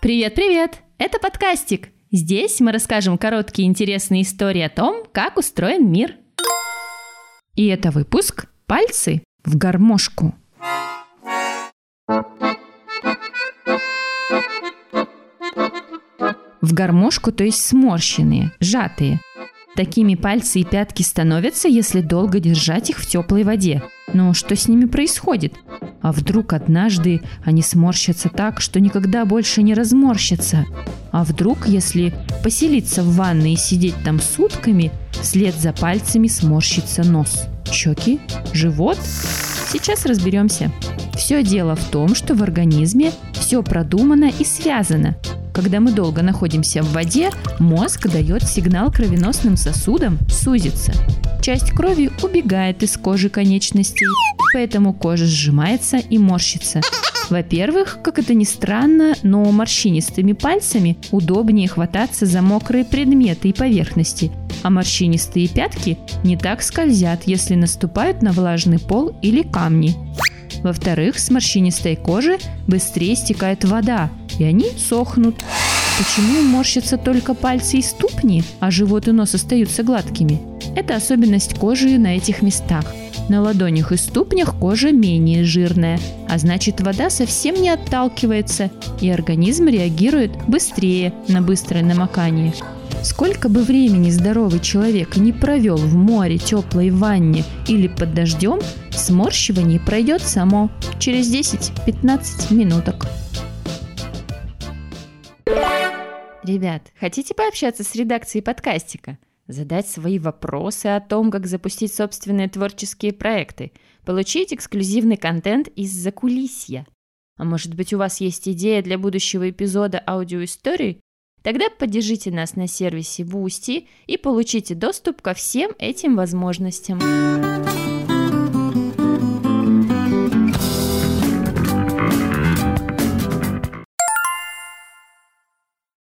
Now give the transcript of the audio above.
Привет-привет! Это подкастик. Здесь мы расскажем короткие интересные истории о том, как устроен мир. И это выпуск «Пальцы в гармошку». В гармошку, то есть сморщенные, сжатые. Такими пальцы и пятки становятся, если долго держать их в теплой воде. Но что с ними происходит? А вдруг однажды они сморщатся так, что никогда больше не разморщатся? А вдруг, если поселиться в ванной и сидеть там сутками, вслед за пальцами сморщится нос? Щеки? Живот? Сейчас разберемся. Все дело в том, что в организме все продумано и связано. Когда мы долго находимся в воде, мозг дает сигнал кровеносным сосудам сузиться. Часть крови убегает из кожи конечностей, поэтому кожа сжимается и морщится. Во-первых, как это ни странно, но морщинистыми пальцами удобнее хвататься за мокрые предметы и поверхности, а морщинистые пятки не так скользят, если наступают на влажный пол или камни. Во-вторых, с морщинистой кожи быстрее стекает вода, и они сохнут. Почему морщатся только пальцы и ступни, а живот и нос остаются гладкими? Это особенность кожи на этих местах. На ладонях и ступнях кожа менее жирная, а значит вода совсем не отталкивается, и организм реагирует быстрее на быстрое намокание. Сколько бы времени здоровый человек не провел в море, теплой ванне или под дождем, сморщивание пройдет само через 10-15 минуток. Ребят, хотите пообщаться с редакцией подкастика? Задать свои вопросы о том, как запустить собственные творческие проекты? Получить эксклюзивный контент из закулисья? А может быть у вас есть идея для будущего эпизода аудиоистории? Тогда поддержите нас на сервисе Boosty и получите доступ ко всем этим возможностям.